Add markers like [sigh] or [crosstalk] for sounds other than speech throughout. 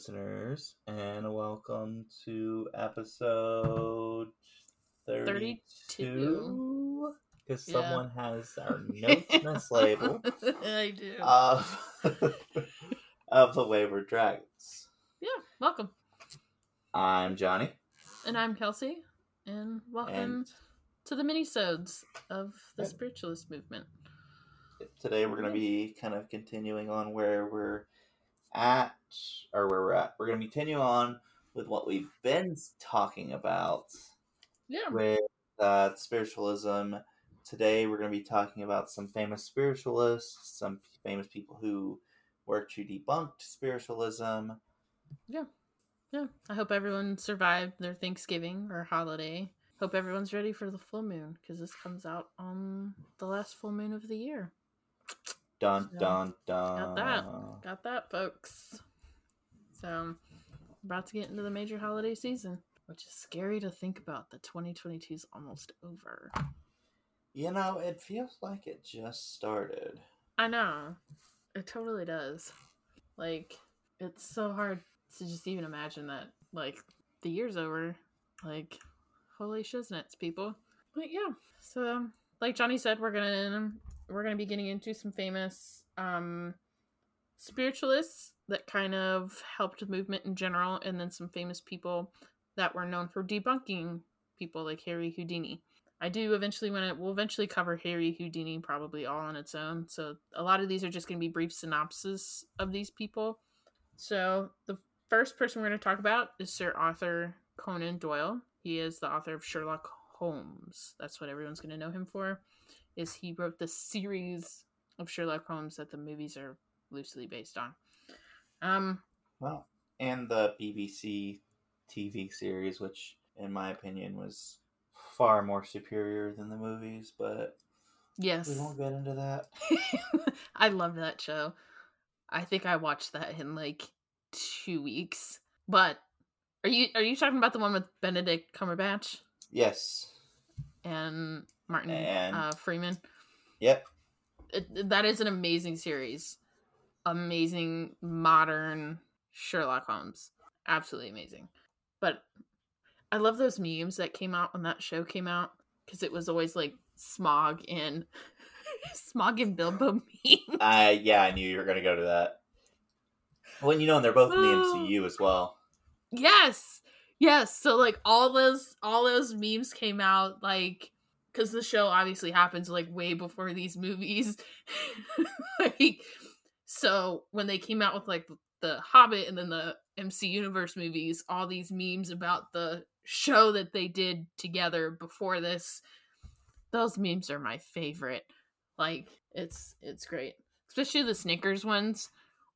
Listeners, and welcome to episode 32. 32. Because Yeah. someone has our [laughs] notes mislabeled [laughs] I do. of, [laughs] of the Wayward Dragons. yeah, welcome. I'm Johnny, And I'm Kelsey, and welcome and to the mini-sodes of the spiritualist movement. today we're going to be kind of continuing on where we're at, or where we're at. We're going to continue on with what we've been talking about Yeah. with uh, spiritualism. Today, we're going to be talking about some famous spiritualists, some famous people who worked to debunk spiritualism. Yeah. Yeah. I hope everyone survived their Thanksgiving or holiday. Hope everyone's ready for the full moon because this comes out on the last full moon of the year. Dun So, dun dun. got that. Got that, folks. So, about to get into the major holiday season, which is scary to think about. The 2022 is almost over. You know, it feels like it just started. I know. It totally does. Like, it's so hard to just even imagine that, like, the year's over. Like, holy shiznits, people. But yeah, so like Johnny said, we're gonna we're gonna be getting into some famous um spiritualists that kind of helped the movement in general, and then some famous people that were known for debunking people like Harry Houdini. I do eventually want to. We'll eventually cover Harry Houdini probably all on its own. So a lot of these are just going to be brief synopses of these people. So the first person we're going to talk about is Sir Arthur Conan Doyle. He is the author of Sherlock Holmes. That's what everyone's going to know him for. Is he wrote the series of Sherlock Holmes that the movies are loosely based on. Um, Well, and the BBC TV series, which, in my opinion, was far more superior than the movies, but yes. we won't get into that. [laughs] I love that show. I think I watched that in like two weeks. But are you are you talking about the one with Benedict Cumberbatch Yes. and Martin And- uh, Freeman? Yep. It, that is an amazing series. Amazing modern Sherlock Holmes. Absolutely amazing. But I love those memes that came out when that show came out because it was always like Smaug and [laughs] Smaug and Bilbo [laughs] meme. I yeah, I knew you were gonna go to that. Well, you know, and they're both in the. MCU as well. Yes. Yes. So like all those all those memes came out like cuz the show obviously happens like way before these movies. [laughs] like so when they came out with like the Hobbit and then the MC Universe movies, all these memes about the show that they did together before this those memes are my favorite. Like it's it's great. Especially the Snickers ones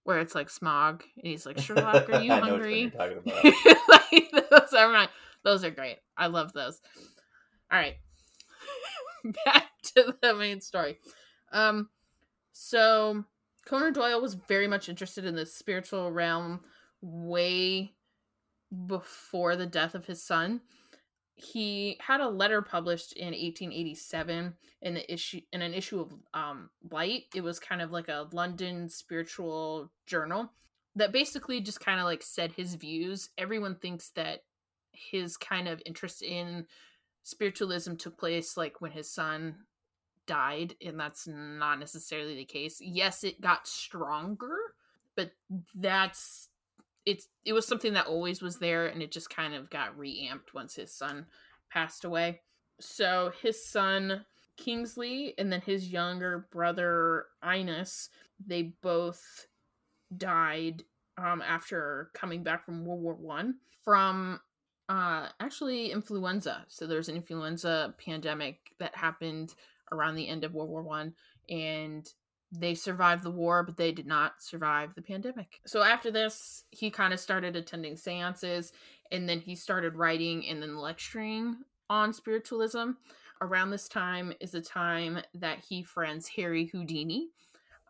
where it's like Smaug and he's like Sherlock, are [laughs] you I know which one hungry? you're talking [laughs] about. like, those are my, those are great. I love those. All right, [laughs] back to the main story. Um, so Conan Doyle was very much interested in the spiritual realm way before the death of his son. He had a letter published in 1887 in the issue in an issue of um, Light. It was kind of like a London spiritual journal that basically just kind of like said his views. Everyone thinks that his kind of interest in spiritualism took place like when his son died, and that's not necessarily the case. Yes, it got stronger, but that's it's it was something that always was there and it just kind of got reamped once his son passed away. So his son Kingsley and then his younger brother Innes, they both died um, after coming back from World War One from uh, actually influenza. So there's an influenza pandemic that happened around the end of World War One, and they survived the war, but they did not survive the pandemic. So after this, he kind of started attending seances, and then he started writing and then lecturing on spiritualism. Around this time is the time that he friends Harry Houdini,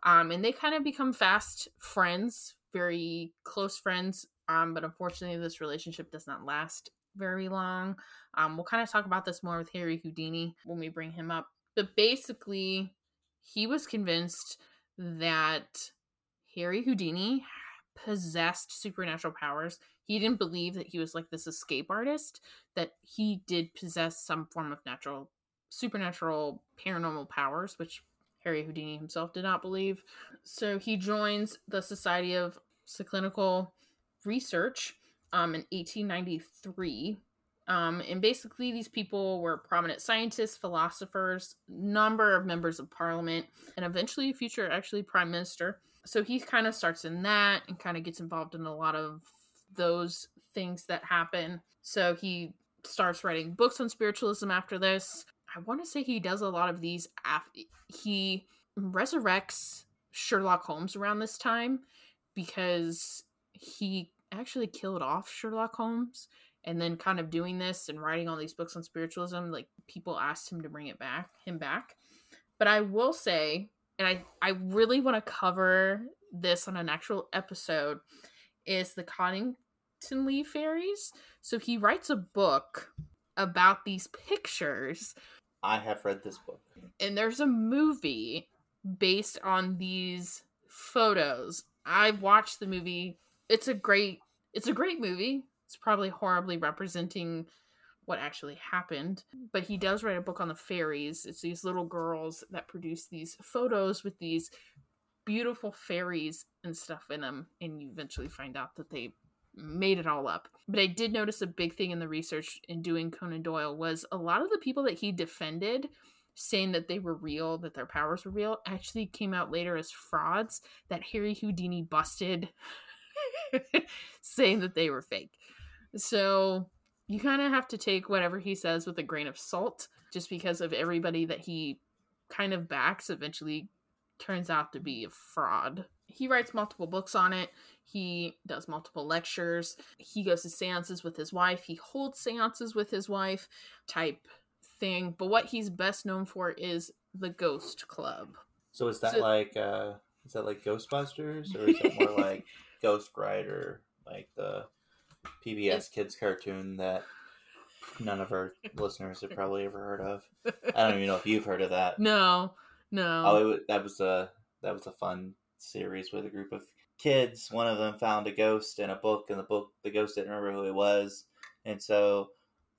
um, and they kind of become fast friends, very close friends. Um, but unfortunately, this relationship does not last very long. Um, we'll kind of talk about this more with Harry Houdini when we bring him up. But basically, he was convinced that Harry Houdini possessed supernatural powers. He didn't believe that he was like this escape artist, that he did possess some form of natural, supernatural, paranormal powers, which Harry Houdini himself did not believe. So he joins the Society of Clinical Research um, in 1893. Um, and basically, these people were prominent scientists, philosophers, number of members of parliament, and eventually a future actually prime minister. So he kind of starts in that and kind of gets involved in a lot of those things that happen. So he starts writing books on spiritualism after this. I want to say he does a lot of these. Af- he resurrects Sherlock Holmes around this time because he actually killed off Sherlock Holmes and then kind of doing this and writing all these books on spiritualism like people asked him to bring it back him back but i will say and i i really want to cover this on an actual episode is the Cottingley fairies so he writes a book about these pictures I have read this book. and there's a movie based on these photos. I've watched the movie. It's a great it's a great movie. It's probably horribly representing what actually happened, but he does write a book on the fairies. It's these little girls that produce these photos with these beautiful fairies and stuff in them and you eventually find out that they made it all up. But I did notice a big thing in the research in doing Conan Doyle was a lot of the people that he defended saying that they were real, that their powers were real, actually came out later as frauds that Harry Houdini busted [laughs] saying that they were fake. So you kind of have to take whatever he says with a grain of salt just because of everybody that he kind of backs eventually turns out to be a fraud. He writes multiple books on it. He does multiple lectures. He goes to seances with his wife. He holds seances with his wife type thing. But what he's best known for is the Ghost Club. So is that So- like uh is that like Ghostbusters or is that more like [laughs] Ghost Rider, like the PBS kids cartoon that none of our [laughs] listeners have probably ever heard of? I don't even know if you've heard of that. No, no. Oh, was, that was a that was a fun series with a group of kids. One of them found a ghost in a book, and the book the ghost didn't remember who it was, and so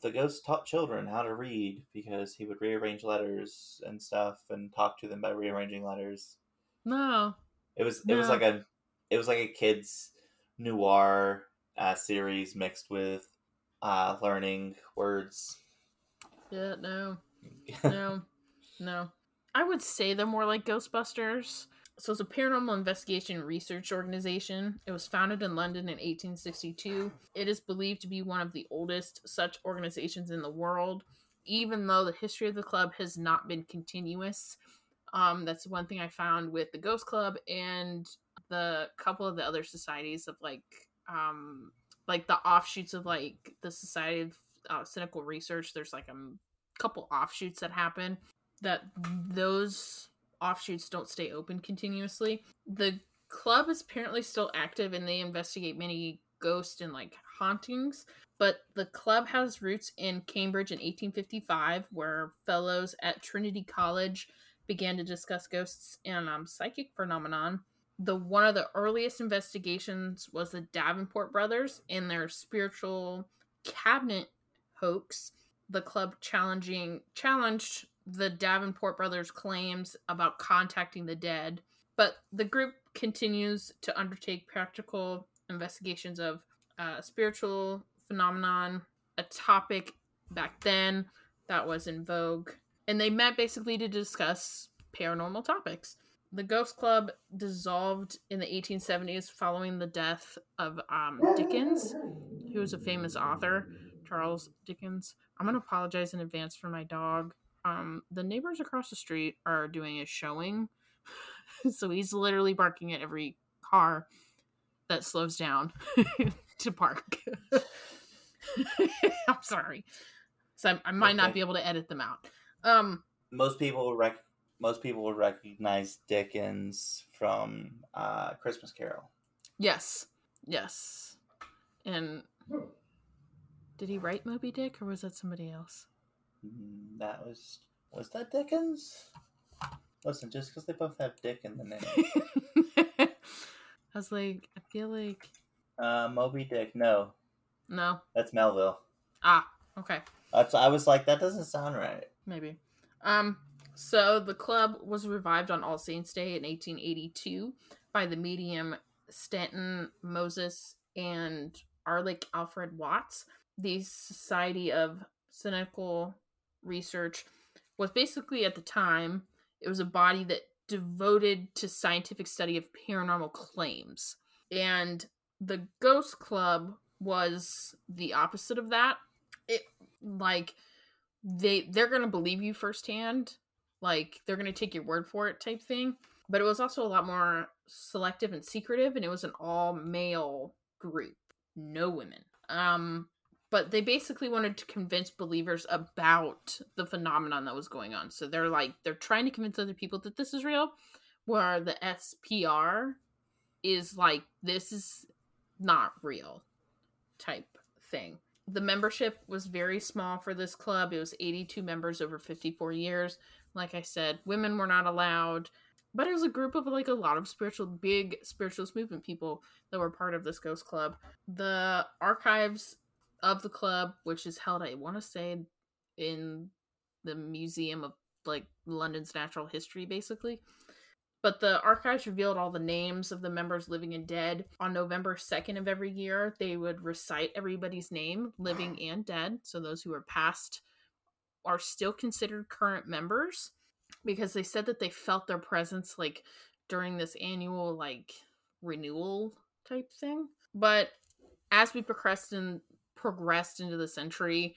the ghost taught children how to read because he would rearrange letters and stuff and talk to them by rearranging letters. no. It was it was like a it was like a kids noir uh, series mixed with uh, learning words. Yeah, no. [laughs] No. no. I would say they're more like Ghostbusters. So it's a paranormal investigation research organization. It was founded in London in 1862. It is believed to be one of the oldest such organizations in the world, even though the history of the club has not been continuous. Um, that's one thing I found with the Ghost Club and the couple of the other societies of like um like the offshoots of like the Society of uh, Cynical Research. There's like a m- couple offshoots that happen that those offshoots don't stay open continuously. The club is apparently still active and they investigate many ghosts and like hauntings. But the club has roots in Cambridge in 1855, where fellows at Trinity College began to discuss ghosts and um, psychic phenomenon. The one of the earliest investigations was the Davenport brothers and their spiritual cabinet hoax. The club challenging challenged the Davenport brothers' claims about contacting the dead, but the group continues to undertake practical investigations of uh, spiritual phenomenon, a topic back then that was in vogue, and they met basically to discuss paranormal topics. The Ghost Club dissolved in the 1870s following the death of um, Dickens, who was a famous author, Charles Dickens. I'm going to apologize in advance for my dog. Um, the neighbors across the street are doing a showing, [laughs] so he's literally barking at every car that slows down [laughs] to park. [laughs] I'm sorry. So I, I might not be able to edit them out. Um, most people rec- most people would recognize Dickens from uh, Christmas Carol. yes, yes. And did he write Moby Dick or was that somebody else? Mm, That was was that Dickens? Listen, just because they both have Dick in the name, [laughs] I was like, I feel like Uh, Moby Dick. No, no. that's Melville. Ah, okay. That's. I was like, that doesn't sound right. maybe. Um, so the club was revived on All Saints Day in 1882 by the medium Stainton Moses and Alaric Alfred Watts. The Society of Cynical Research was basically at the time it was a body that devoted to scientific study of paranormal claims, and the Ghost Club was the opposite of that. It like they they're gonna believe you firsthand like they're gonna take your word for it type thing but it was also a lot more selective and secretive and it was an all male group no women um but they basically wanted to convince believers about the phenomenon that was going on so they're like they're trying to convince other people that this is real where the spr is like this is not real type thing the membership was very small for this club. It was 82 members over 54 years. Like I said, women were not allowed, but it was a group of like a lot of spiritual, big spiritualist movement people that were part of this ghost club. The archives of the club, which is held, I want to say, in the Museum of like London's Natural History, basically. But the archives revealed all the names of the members living and dead. On November 2nd of every year, they would recite everybody's name, living and dead. So those who are past are still considered current members because they said that they felt their presence like during this annual like renewal type thing. But as we progressed in progressed into the century,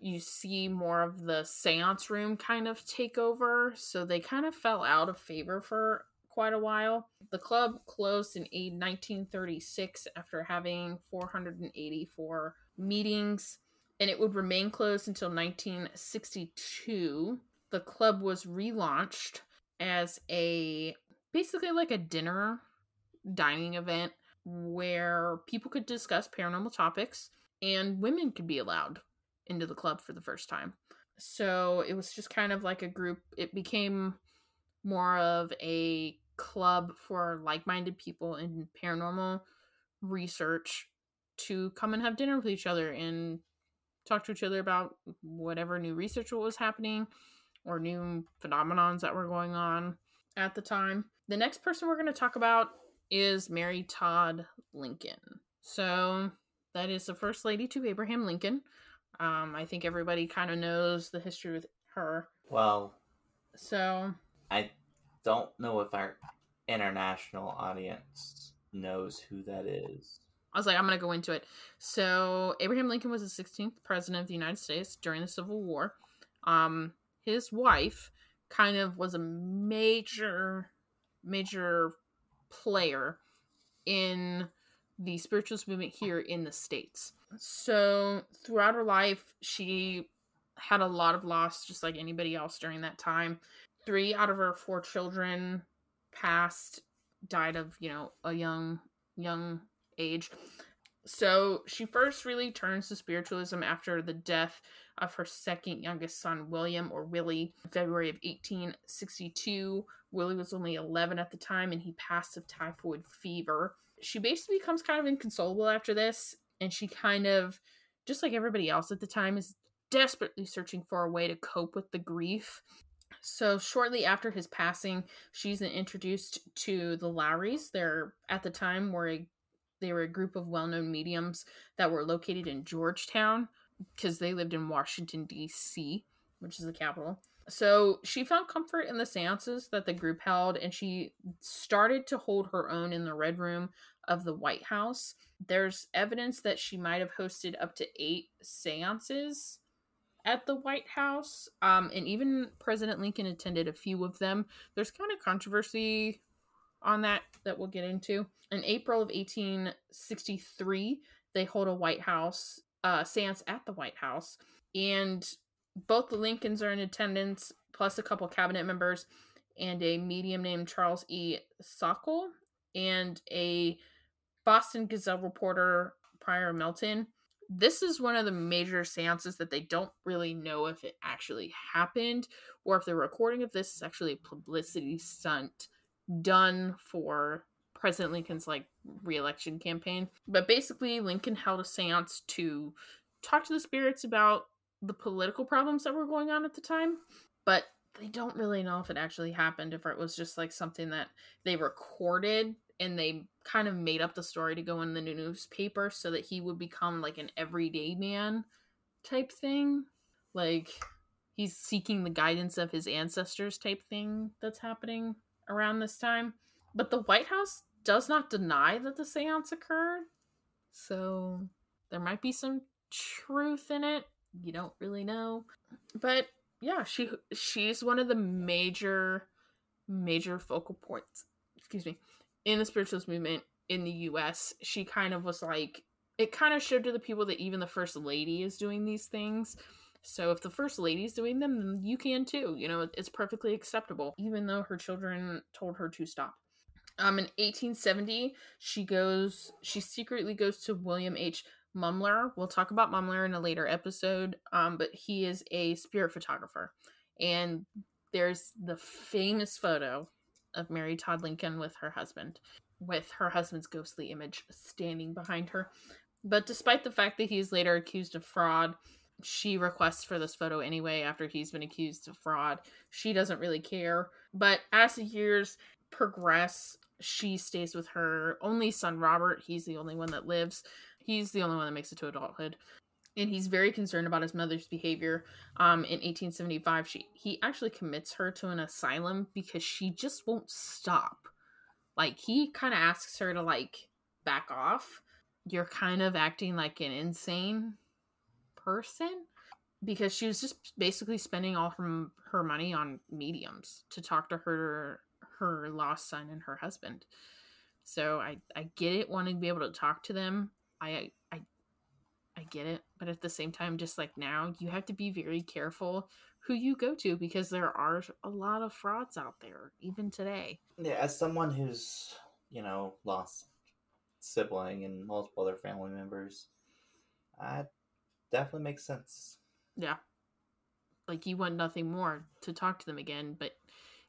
you see more of the seance room kind of take over. So they kind of fell out of favor for quite a while. The club closed in 1936 after having 484 meetings, and it would remain closed until 1962. The club was relaunched as a basically like a dinner dining event where people could discuss paranormal topics and women could be allowed into the club for the first time. So it was just kind of like a group. It became more of a club for like minded people in paranormal research to come and have dinner with each other and talk to each other about whatever new research was happening or new phenomenons that were going on at the time. The next person we're going to talk about is Mary Todd Lincoln. So that is the first lady to Abraham Lincoln. Um, I think everybody kind of knows the history with her. Well, So I don't know if our international audience knows who that is. I was like, I'm going to go into it. So Abraham Lincoln was the 16th president of the United States during the Civil War. Um, his wife kind of was a major, major player in the spiritualist movement here in the States. So throughout her life, she had a lot of loss, just like anybody else during that time. Three out of her four children passed, died of, you know, a young, young age. So she first really turns to spiritualism after the death of her second youngest son, William or Willie, February of 1862. Willie was only 11 at the time and he passed of typhoid fever. She basically becomes kind of inconsolable after this, and she kind of, just like everybody else at the time, is desperately searching for a way to cope with the grief. So shortly after his passing, she's introduced to the Lauries. They're at the time were a they were a group of well-known mediums that were located in Georgetown because they lived in Washington D.C., which is the capital. So she found comfort in the seances that the group held, and she started to hold her own in the Red Room of the White House. There's evidence that she might have hosted up to eight seances at the White House, um, and even President Lincoln attended a few of them. There's kind of controversy on that that we'll get into. In April of 1863, they hold a White House uh, seance at the White House, and both the Lincolns are in attendance, plus a couple cabinet members, and a medium named Charles E. Shockle, and a Boston Gazette reporter, Prior Melton. This is one of the major seances that they don't really know if it actually happened or if the recording of this is actually a publicity stunt done for President Lincoln's like reelection campaign. But basically, Lincoln held a seance to talk to the spirits about the political problems that were going on at the time. But they don't really know if it actually happened, if it was just like something that they recorded and they kind of made up the story to go in the newspaper so that he would become like an everyday man type thing. Like he's seeking the guidance of his ancestors type thing that's happening around this time. But the White House does not deny that the seance occurred. So there might be some truth in it. You don't really know. But yeah, she she's one of the major major focal points, excuse me, in the spiritualist movement in the US. She kind of was like it kind of showed to the people that even the first lady is doing these things. So if the first lady's doing them, then you can too. You know, it's perfectly acceptable, even though her children told her to stop. Um, in 1870, she goes, she secretly goes to William H. Mumler. We'll talk about Mumler in a later episode, um, but he is a spirit photographer. And there's the famous photo of Mary Todd Lincoln with her husband, with her husband's ghostly image standing behind her. But despite the fact that he is later accused of fraud, she requests for this photo anyway after he's been accused of fraud. She doesn't really care. But as the years progress, she stays with her only son, Robert. He's the only one that lives. He's the only one that makes it to adulthood. And he's very concerned about his mother's behavior. Um, in 1875, she he actually commits her to an asylum because she just won't stop. Like he kind of asks her to like back off. You're kind of acting like an insane person because she was just basically spending all her her money on mediums to talk to her her lost son and her husband. So I I get it wanting to be able to talk to them. I I I get it, but at the same time just like now you have to be very careful who you go to because there are a lot of frauds out there even today. Yeah, as someone who's, you know, lost sibling and multiple other family members, that definitely makes sense. Yeah. Like you want nothing more to talk to them again, but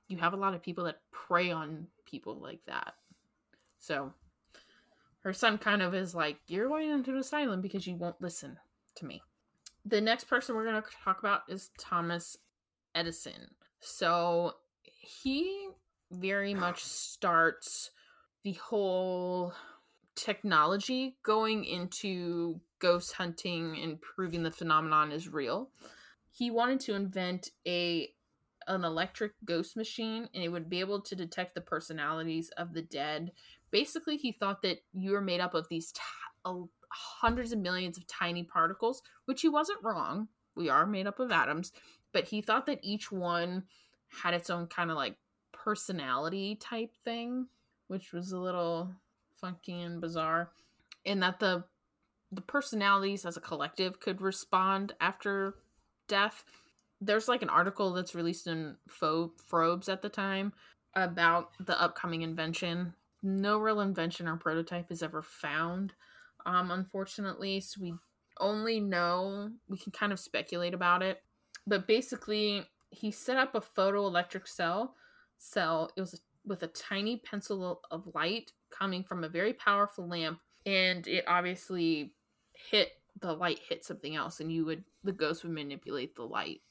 you have a lot of people that prey on people like that. So her son kind of is like, You're going into an asylum because you won't listen to me. The next person we're going to talk about is Thomas Edison. So he very much starts the whole technology going into ghost hunting and proving the phenomenon is real. He wanted to invent a an electric ghost machine and it would be able to detect the personalities of the dead. Basically, he thought that you were made up of these t- uh, hundreds of millions of tiny particles, which he wasn't wrong. We are made up of atoms, but he thought that each one had its own kind of like personality type thing, which was a little funky and bizarre. And that the the personalities as a collective could respond after death there's like an article that's released in Fo- Frobes at the time about the upcoming invention. No real invention or prototype is ever found, um, unfortunately. So we only know we can kind of speculate about it. But basically, he set up a photoelectric cell. Cell. It was with a tiny pencil of light coming from a very powerful lamp, and it obviously hit the light hit something else, and you would the ghost would manipulate the light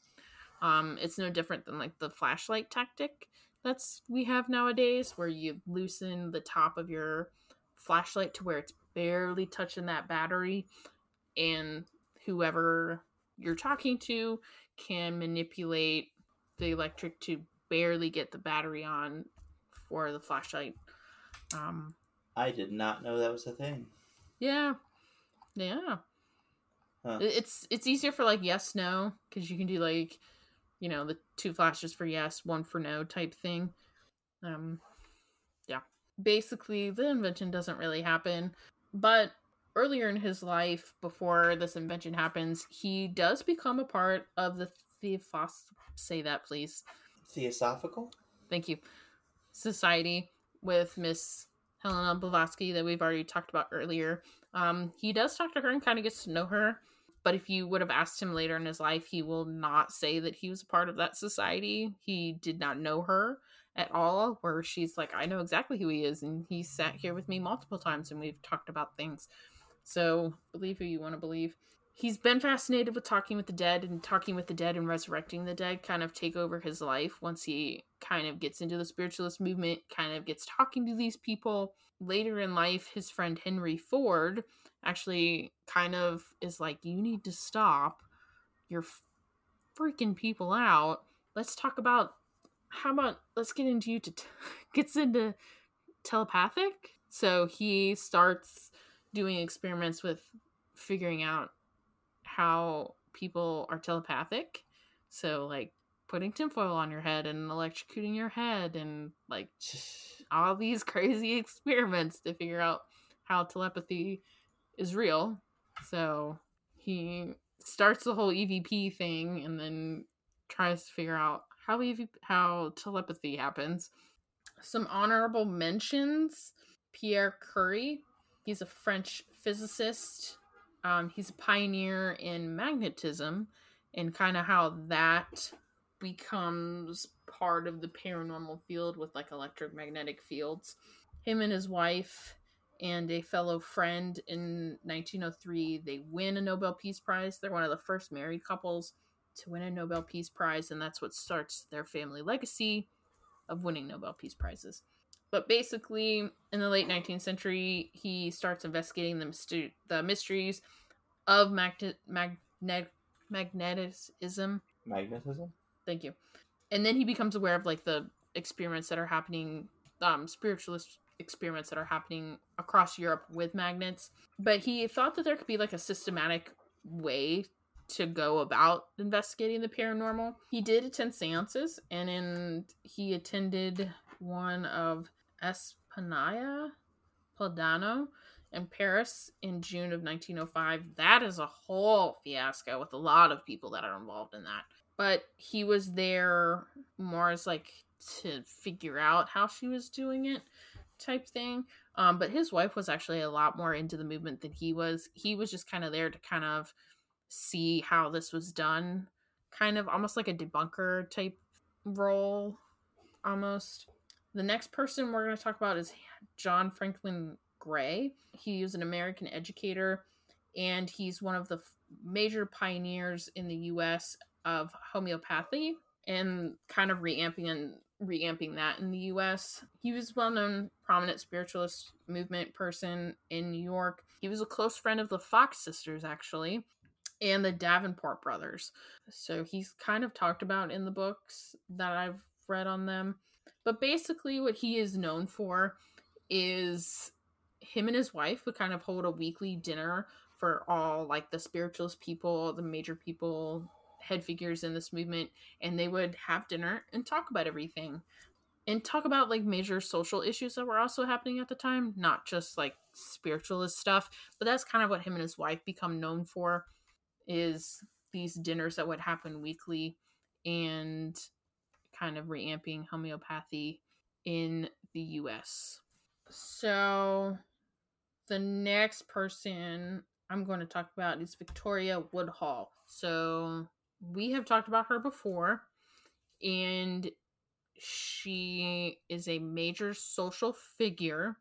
um, it's no different than like the flashlight tactic that's we have nowadays, where you loosen the top of your flashlight to where it's barely touching that battery, and whoever you're talking to can manipulate the electric to barely get the battery on for the flashlight. Um, I did not know that was a thing. Yeah, yeah. Huh. It's it's easier for like yes no because you can do like you know, the two flashes for yes, one for no type thing. Um, yeah. Basically, the invention doesn't really happen, but earlier in his life, before this invention happens, he does become a part of the Theophos. Say that, please. Theosophical. Thank you. Society with Miss Helena Blavatsky that we've already talked about earlier. Um, he does talk to her and kind of gets to know her. But if you would have asked him later in his life, he will not say that he was a part of that society. He did not know her at all where she's like i know exactly who he is and he sat here with me multiple times and we've talked about things so believe who you want to believe he's been fascinated with talking with the dead and talking with the dead and resurrecting the dead kind of take over his life once he kind of gets into the spiritualist movement kind of gets talking to these people. Later in life his friend henry ford actually kind of is like you need to stop you're freaking people out. Let's talk about how about let's get into you to t- [laughs] gets into telepathic. So he starts doing experiments with figuring out how people are telepathic. So like putting tinfoil on your head and electrocuting your head and like [sighs] all these [laughs] crazy experiments to figure out how telepathy is real. So he starts the whole EVP thing and then tries to figure out how EVP, how telepathy happens. Some honorable mentions: Pierre Curie. He's a French physicist um, he's a pioneer in magnetism and kind of how that becomes part of the paranormal field with like electromagnetic fields. Him and his wife and a fellow friend in 1903, they win a Nobel Peace Prize. They're one of the first married couples to win a Nobel Peace Prize, and that's what starts their family legacy of winning Nobel Peace Prizes. But basically, in the late 19th century, he starts investigating the, myster- the mysteries of magnet magnetism. Magnetism. Thank you. And then he becomes aware of like the experiments that are happening, um, spiritualist experiments that are happening across Europe with magnets. But he thought that there could be like a systematic way to go about investigating the paranormal. He did attend seances, and in he attended one of Eusapia Palladino in Paris in June of 1905. That is a whole fiasco with a lot of people that are involved in that. But he was there more as like to figure out how she was doing it type thing. Um, but his wife was actually a lot more into the movement than he was. He was just kind of there to kind of see how this was done, kind of almost like a debunker type role, almost. The next person we're going to talk about is John Franklin Gray. He was an American educator and he's one of the major pioneers in the US of homeopathy and kind of reamping and reamping that in the US. He was well known prominent spiritualist movement person in New York. He was a close friend of the Fox sisters actually and the Davenport brothers. So he's kind of talked about in the books that I've read on them. But basically, what he is known for is him and his wife would kind of hold a weekly dinner for all like the spiritualist people, the major people, head figures in this movement, and they would have dinner and talk about everything and talk about like major social issues that were also happening at the time, not just like spiritualist stuff. But that's kind of what him and his wife become known for is these dinners that would happen weekly and kind of reamping homeopathy in the US. So the next person I'm going to talk about is Victoria Woodhull. So we have talked about her before, and she is a major social figure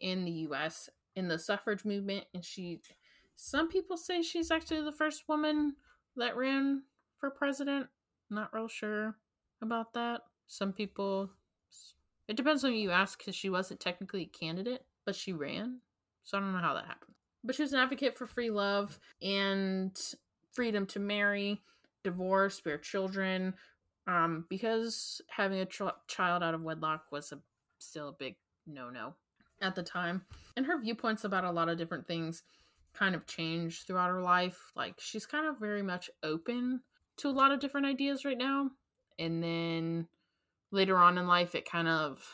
in the US in the suffrage movement and she some people say she's actually the first woman that ran for president. Not real sure about that. Some people it depends on who you ask because she wasn't technically a candidate, but she ran. So I don't know how that happened. But she was an advocate for free love and freedom to marry, divorce, bear children, um, because having a ch- child out of wedlock was a, still a big no no at the time. And her viewpoints about a lot of different things kind of changed throughout her life. Like, she's kind of very much open to a lot of different ideas right now. And then later on in life, it kind of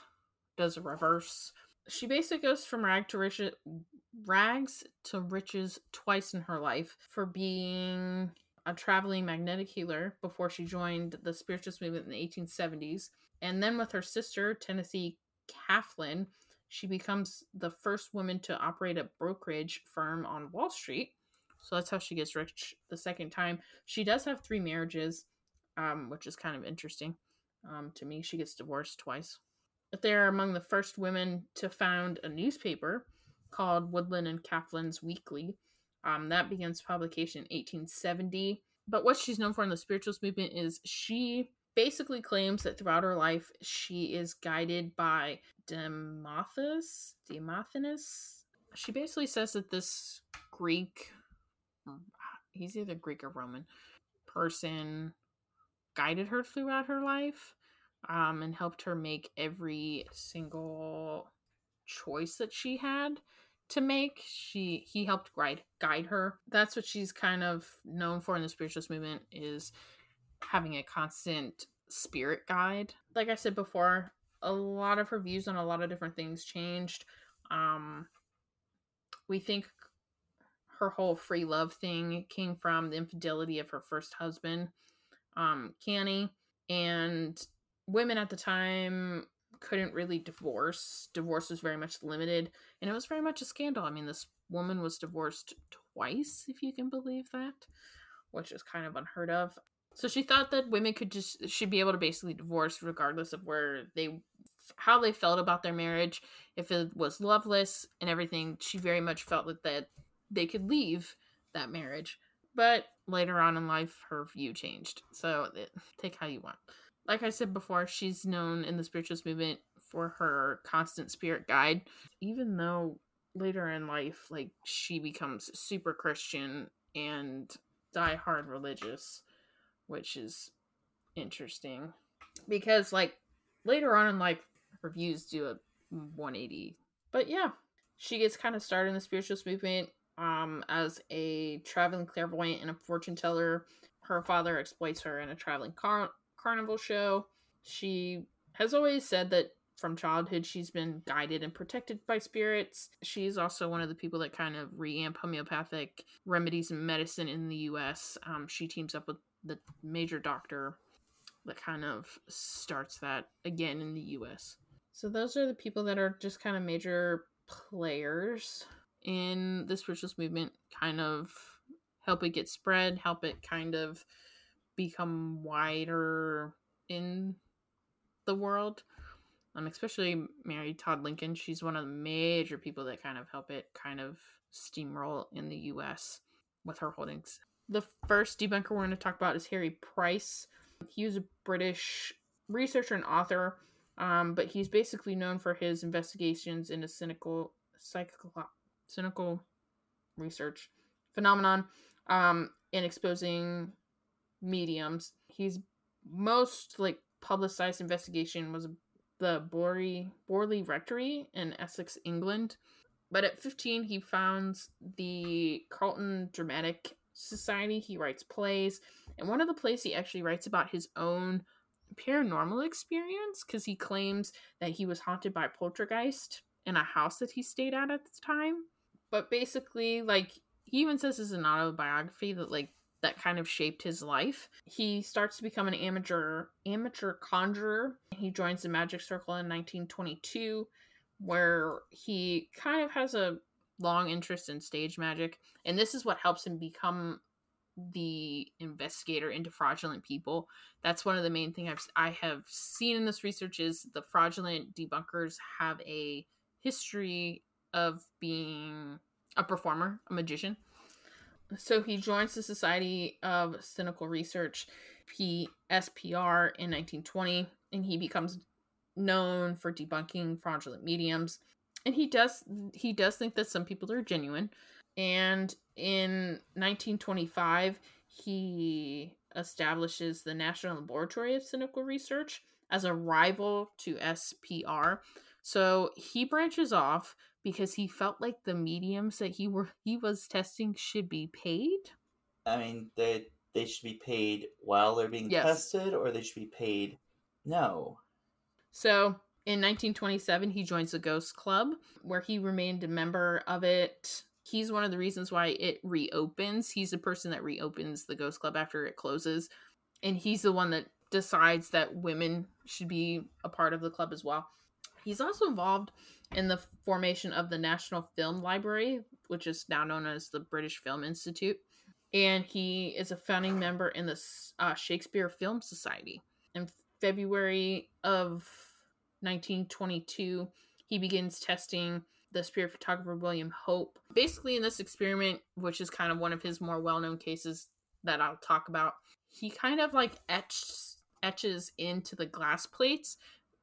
does a reverse she basically goes from rag to riches, rags to riches twice in her life for being a traveling magnetic healer before she joined the spiritualist movement in the 1870s. And then with her sister, Tennessee Claflin, she becomes the first woman to operate a brokerage firm on Wall Street. So that's how she gets rich the second time. She does have three marriages, um, which is kind of interesting. Um, to me, she gets divorced twice. But they're among the first women to found a newspaper called Woodhull and Claflin's Weekly. Um, that begins publication in 1870. But what she's known for in the spiritualist movement is she basically claims that throughout her life she is guided by Demosthenes. Demosthenes. She basically says that this Greek, he's either Greek or Roman person, guided her throughout her life um, and helped her make every single choice that she had to make. She he helped guide guide her. That's what she's kind of known for in the spiritualist movement is having a constant spirit guide. Like I said before, a lot of her views on a lot of different things changed. Um, we think her whole free love thing came from the infidelity of her first husband, um, Canning, and women at the time couldn't really divorce. Divorce was very much limited, and it was very much a scandal. I mean, this woman was divorced twice, if you can believe that, which is kind of unheard of. So she thought that women could just should be able to basically divorce regardless of where they how they felt about their marriage. If it was loveless and everything, she very much felt that, that they could leave that marriage. But later on in life, her view changed. So it, take how you want like I said before, she's known in the spiritualist movement for her constant spirit guide. Even though later in life, like she becomes super Christian and die hard religious, which is interesting because like later on in life, her views do a 180. But yeah, she gets kind of started in the spiritualist movement um, as a traveling clairvoyant and a fortune teller. Her father exploits her in a traveling car carnival show. She has always said that from childhood she's been guided and protected by spirits. She's also one of the people that kind of reamp homeopathic remedies and medicine in the US. Um, she teams up with the major doctor that kind of starts that again in the US. So those are the people that are just kind of major players in the spiritualist movement, kind of help it get spread, help it kind of become wider in the world. Um, especially Mary Todd Lincoln. She's one of the major people that kind of help it kind of steamroll in the US with her holdings. The first debunker we're going to talk about is Harry Price. He was a British researcher and author, um, but he's basically known for his investigations into cynical, psychical, cynical research phenomenon um, in exposing mediums. He's most like publicized investigation was the Borley Borley Rectory in Essex, England. But at 15, he founds the Carlton Dramatic Society. He writes plays, and one of the plays he actually writes about his own paranormal experience because he claims that he was haunted by poltergeist in a house that he stayed at at the time. But basically, like he even says this is an autobiography that like that kind of shaped his life. He starts to become an amateur amateur conjurer. He joins the Magic Circle in 1922 where he kind of has a long interest in stage magic and this is what helps him become the investigator into fraudulent people. That's one of the main things I've I have seen in this research is the fraudulent debunkers have a history of being a performer, a magician. So he joins the Society of Cynical Research, PSPR, in 1920, and he becomes known for debunking fraudulent mediums. And he does he does think that some people are genuine. And in 1925, he establishes the National Laboratory of Cynical Research as a rival to SPR. So he branches off because he felt like the mediums that he were he was testing should be paid. I mean, they they should be paid while they're being yes. tested, or they should be paid. No. So in 1927, he joins the Ghost Club, where he remained a member of it. He's one of the reasons why it reopens. He's the person that reopens the Ghost Club after it closes, and he's the one that decides that women should be a part of the club as well. He's also involved in the formation of the National Film Library, which is now known as the British Film Institute. And he is a founding member in the uh, Shakespeare Film Society. And February of 1922, he begins testing the spirit photographer William Hope. Basically, in this experiment, which is kind of one of his more well known cases that I'll talk about, he kind of like etches, etches into the glass plates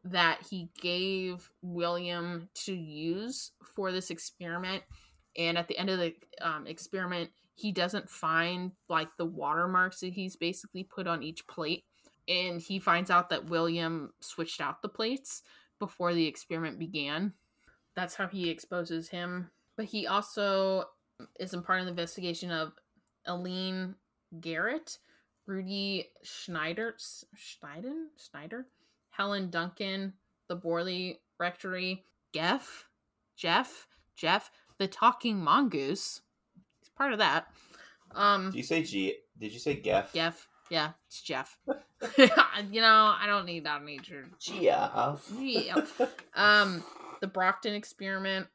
that he gave William to use for this experiment. And at the end of the um, experiment, he doesn't find like the watermarks that he's basically put on each plate. And he finds out that William switched out the plates before the experiment began. That's how he exposes him. But he also is in part of the investigation of Eileen Garrett, Rudy Schneider, Schneiden, Schneider, Helen Duncan, the Borley Rectory, Geoff, Jeff, Jeff, the Talking Mongoose. He's part of that. Um, Did you say G? Did you say Geff? Jeff, yeah, it's Jeff. [laughs] [laughs] you know, I don't need that nature. Geoff. Yeah. [laughs] Um, the Brockton experiment,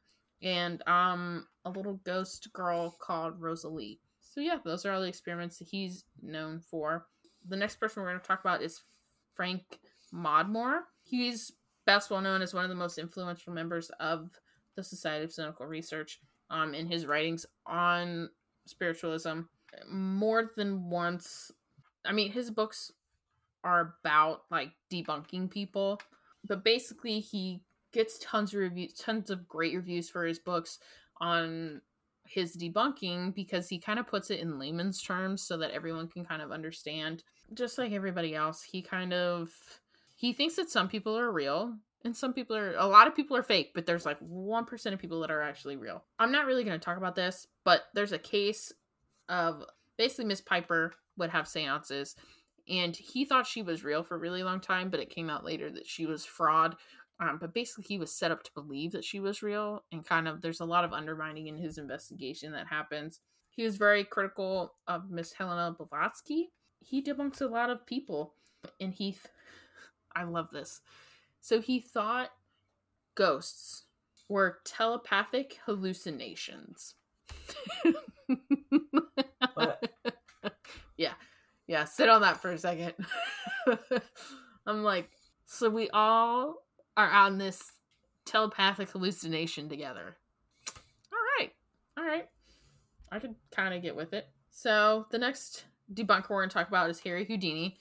and um, a little ghost girl called Rosalie. So yeah, those are all the experiments that he's known for. The next person we're going to talk about is Frank Podmore. He's best well known as one of the most influential members of the Society of Psychical Research. Um, in his writings on spiritualism, more than once. I mean, his books are about like debunking people, but basically he gets tons of reviews, tons of great reviews for his books on his debunking because he kind of puts it in layman's terms so that everyone can kind of understand. Just like everybody else, he kind of he thinks that some people are real and some people are a lot of people are fake, but there's like 1% of people that are actually real. I'm not really going to talk about this, but there's a case of basically Miss Piper would have seances and he thought she was real for a really long time, but it came out later that she was fraud. Um, but basically, he was set up to believe that she was real, and kind of there's a lot of undermining in his investigation that happens. He was very critical of Miss Helena Blavatsky. He debunks a lot of people, and he, I love this. So he thought ghosts were telepathic hallucinations. [laughs] Yeah. Yeah, sit on that for a second. [laughs] I'm like, so we all are on this telepathic hallucination together. All right. All right. I could kind of get with it. So the next debunker we're going to talk about is Harry Houdini.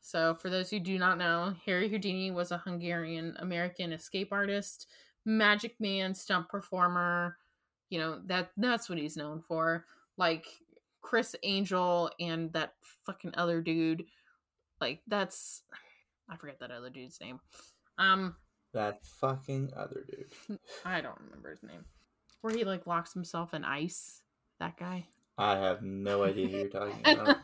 So for those who do not know, Harry Houdini was a Hungarian American escape artist, magic man, stunt performer. You know, that that's what he's known for. Like Criss Angel and that fucking other dude. Like that's I forget that other dude's name. Um That fucking other dude. I don't remember his name. Where he like locks himself in ice. That guy. I have no idea who you're talking [laughs] about.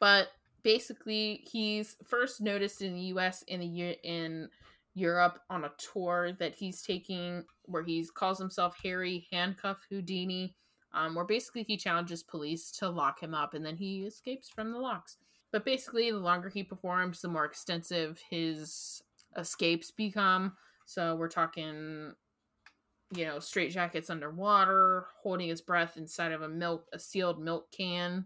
but basically, he's first noticed in the U.S. in a year in Europe on a tour that he's taking, where he calls himself Harry Handcuff Houdini. Um, where basically he challenges police to lock him up, and then he escapes from the locks. But basically, the longer he performs, the more extensive his escapes become. So we're talking you know, straight jackets underwater, holding his breath inside of a milk, a sealed milk can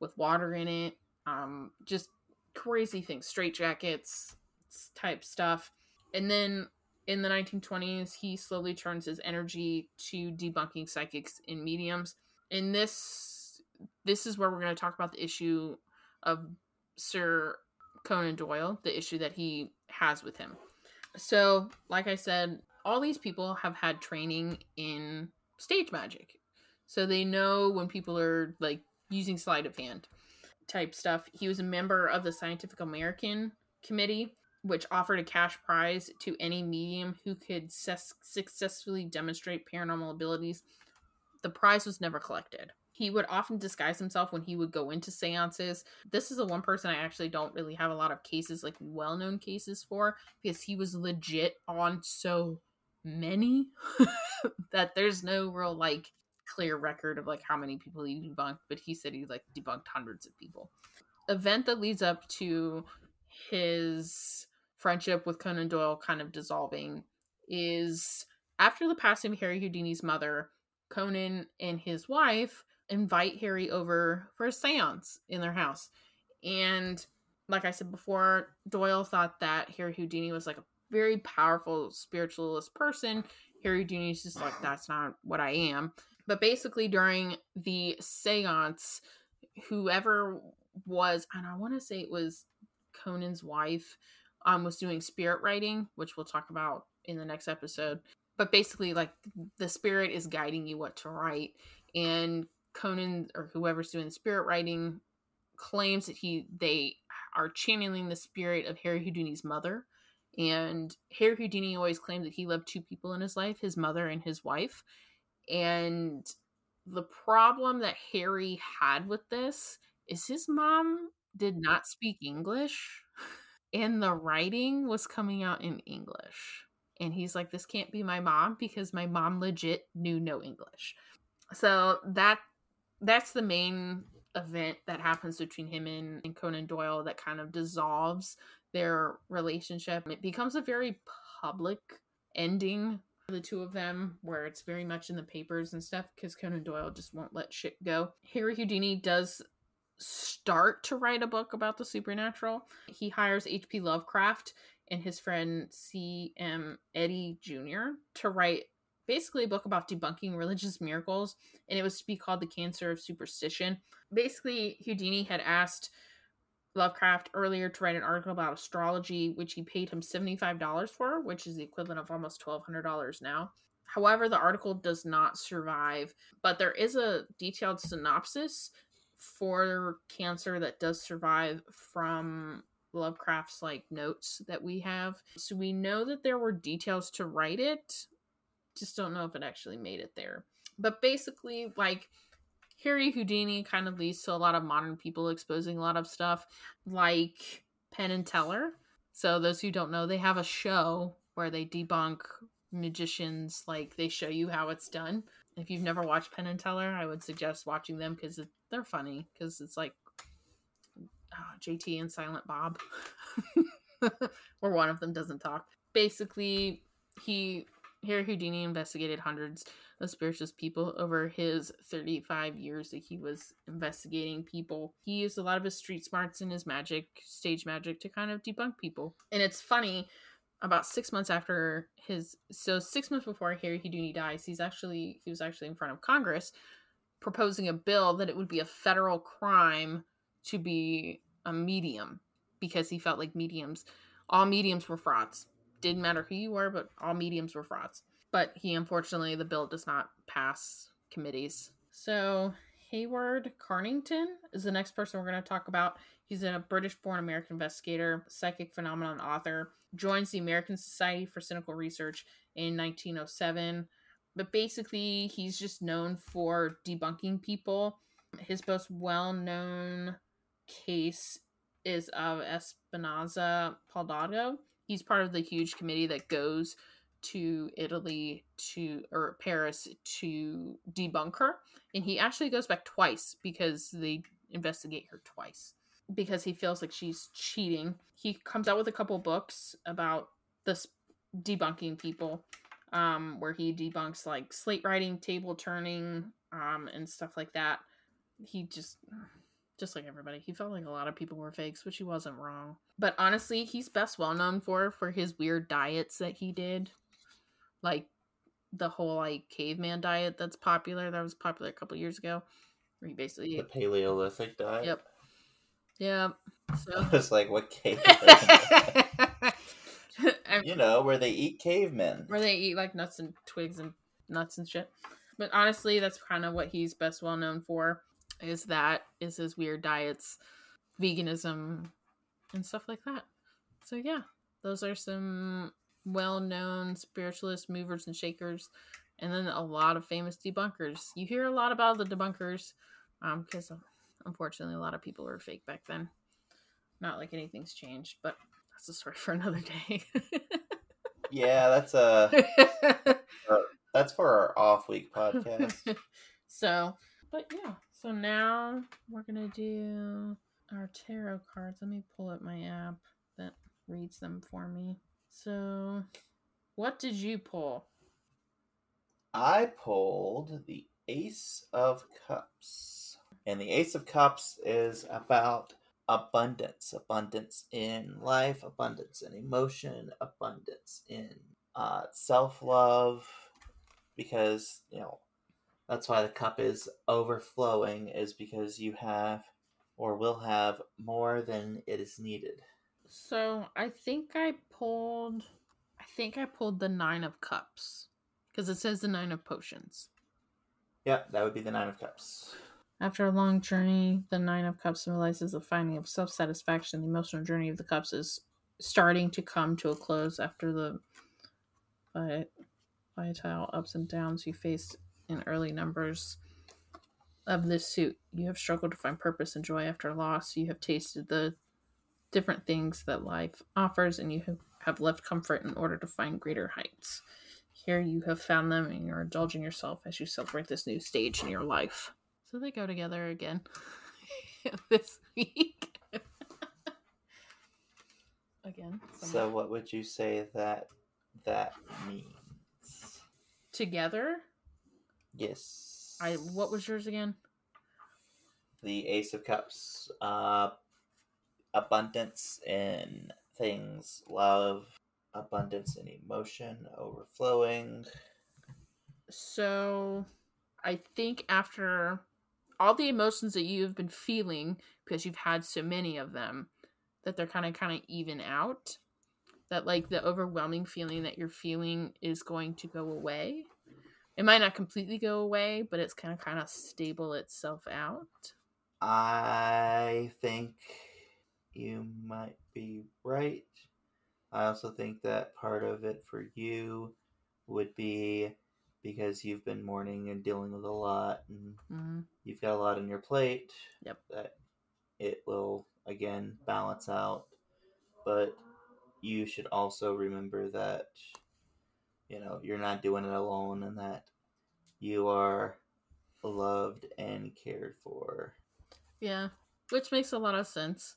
with water in it. Um, just crazy things, straight jackets type stuff. And then in the 1920s, he slowly turns his energy to debunking psychics and mediums. And this, this is where we're going to talk about the issue of Sir Conan Doyle, the issue that he has with him. So, like I said, all these people have had training in stage magic. So they know when people are like using sleight of hand type stuff. He was a member of the Scientific American Committee, which offered a cash prize to any medium who could ses- successfully demonstrate paranormal abilities. The prize was never collected. He would often disguise himself when he would go into seances. This is the one person I actually don't really have a lot of cases, like well known cases for, because he was legit on so many [laughs] that there's no real like clear record of like how many people he debunked, but he said he like debunked hundreds of people. Event that leads up to his friendship with Conan Doyle kind of dissolving is after the passing of Harry Houdini's mother, Conan and his wife invite Harry over for a seance in their house. And like I said before, Doyle thought that Harry Houdini was like a very powerful spiritualist person. Harry Houdini's just like, that's not what I am. But basically, during the seance, whoever was, and I want to say it was Conan's wife, um, was doing spirit writing, which we'll talk about in the next episode. But basically, like the spirit is guiding you what to write, and Conan or whoever's doing spirit writing claims that he they are channeling the spirit of Harry Houdini's mother. And Harry Houdini always claimed that he loved two people in his life, his mother and his wife. And the problem that Harry had with this is his mom did not speak English and the writing was coming out in English. And he's like, This can't be my mom because my mom legit knew no English. So that that's the main event that happens between him and, and Conan Doyle that kind of dissolves their relationship. It becomes a very public ending the two of them, where it's very much in the papers and stuff, because Conan Doyle just won't let shit go. Harry Houdini does start to write a book about the supernatural. He hires H.P. Lovecraft and his friend C.M. Eddy Jr. to write basically a book about debunking religious miracles, and it was to be called The Cancer of Superstition. Basically, Houdini had asked Lovecraft earlier to write an article about astrology, which he paid him $75 for, which is the equivalent of almost $1,200 now. However, the article does not survive, but there is a detailed synopsis for cancer that does survive from Lovecraft's like notes that we have. So we know that there were details to write it. Just don't know if it actually made it there. But basically, like Harry Houdini kind of leads to a lot of modern people exposing a lot of stuff, like Penn and Teller. So those who don't know, they have a show where they debunk magicians. Like they show you how it's done. If you've never watched Penn and Teller, I would suggest watching them because they're funny. Because it's like uh, oh, Jay and Silent Bob, [laughs] where one of them doesn't talk. Basically, he Harry Houdini investigated hundreds of spiritualist people over his 35 years that he was investigating people. He used a lot of his street smarts and his magic, stage magic, to kind of debunk people. And it's funny, about six months after his, so six months before Harry Houdini dies, he's actually, he was actually in front of Congress proposing a bill that it would be a federal crime to be a medium because he felt like mediums, all mediums were frauds. Didn't matter who you were, but all mediums were frauds. But he unfortunately, the bill does not pass committees. So Hereward Carrington is the next person we're going to talk about. He's a British born American investigator, psychic phenomenon author, joins the American Society for Psychical Research in 1907. But basically, he's just known for debunking people. His most well known case is of Eusapia Palladino. He's part of the huge committee that goes to Italy to or Paris to debunk her, and he actually goes back twice because they investigate her twice because he feels like she's cheating. He comes out with a couple books about this debunking people, um, where he debunks like slate writing, table turning, um, and stuff like that. He just just like everybody. He felt like a lot of people were fakes, which he wasn't wrong. But honestly, he's best well known for for his weird diets that he did, like the whole like caveman diet that's popular. That was popular a couple years ago, where he basically the Paleolithic diet. Yep. Yep. So [laughs] I was like, what caveman? [laughs] you know, where they eat cavemen. Where they eat like nuts and twigs and nuts and shit. But honestly, that's kind of what he's best well known for is that is his weird diets, veganism, and stuff like that. So yeah, those are some well-known spiritualist movers and shakers, and then a lot of famous debunkers. You hear a lot about the debunkers, um, because unfortunately a lot of people were fake back then. Not like anything's changed, but that's a story for [laughs] another day. yeah, that's a [laughs] uh, that's for our off week podcast. [laughs] so, but yeah, so now we're gonna do our tarot cards. Let me pull up my app that reads them for me. So, what did you pull? I pulled the Ace of Cups. And the Ace of Cups is about abundance abundance in life abundance in emotion abundance in uh, self-love because you know that's why the cup is overflowing is because you have or will have more than it is needed So I think I pulled. I think I pulled the nine of cups because it says the nine of potions. yeah that would be the nine of cups After a long journey, the Nine of Cups symbolizes the finding of self satisfaction. The emotional journey of the Cups is starting to come to a close after the vi- vital ups and downs you faced in early numbers of this suit. You have struggled to find purpose and joy after loss. You have tasted the different things that life offers, and you have, have left comfort in order to find greater heights. Here you have found them, and you're indulging yourself as you celebrate this new stage in your life. So they go together again [laughs] this week. [laughs] again. so what would you say that that means together. yes I what was yours again? the ace of cups uh abundance in things love abundance in emotion overflowing So I think after all the emotions that you have been feeling because you've had so many of them that they're kind of kind of even out that like the overwhelming feeling that you're feeling is going to go away it might not completely go away but it's kind of kind of stable itself out i think you might be right i also think that part of it for you would be because you've been mourning and dealing with a lot and mm you've got a lot on your plate. Yep. That it will again balance out, but you should also remember that you know you're not doing it alone, and that you are loved and cared for. yeah which makes a lot of sense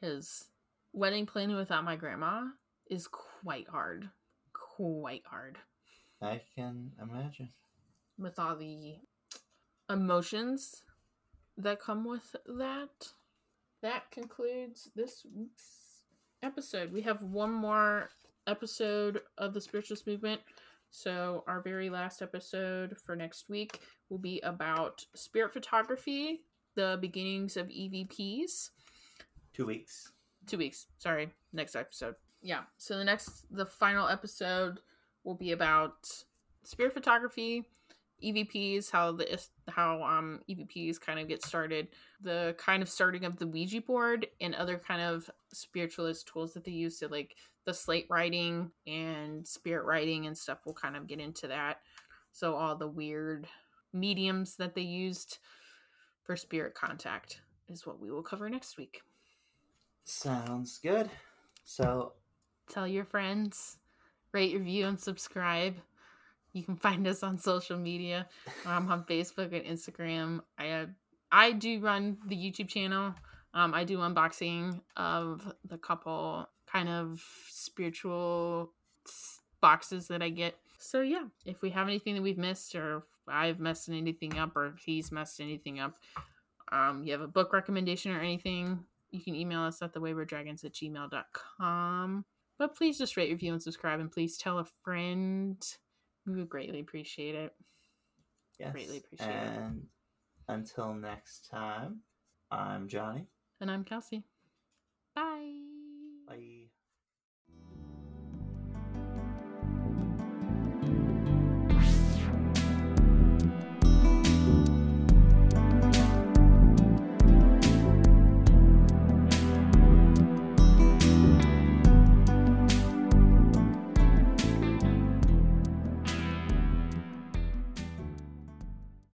because wedding planning without my grandma is quite hard quite hard I can imagine. with all the emotions that come with that. That concludes this week's episode. We have one more episode of the Spiritualist Movement. So, our very last episode for next week will be about spirit photography, the beginnings of EVPs Two weeks. two weeks sorry next episode yeah so the next the final episode will be about spirit photography evps how the how um evps kind of get started the kind of starting of the ouija board and other kind of spiritualist tools that they use so like the slate writing and spirit writing and stuff we'll kind of get into that so all the weird mediums that they used for spirit contact is what we will cover next week Sounds good. So tell your friends, rate, review, and subscribe. You can find us on social media. I'm on Facebook and Instagram. I uh, I do run the YouTube channel. Um, I do unboxing of the couple kind of spiritual boxes that I get. So yeah, if we have anything that we've missed, or I've messed anything up, or he's messed anything up, um, you have a book recommendation or anything, you can email us at thewaywarddragons at gmail.com. But please just rate, review, and subscribe, and please tell a friend. We would greatly appreciate it. yes. Greatly appreciate it. and until next time, I'm Johnny. And I'm Kelsey. Bye.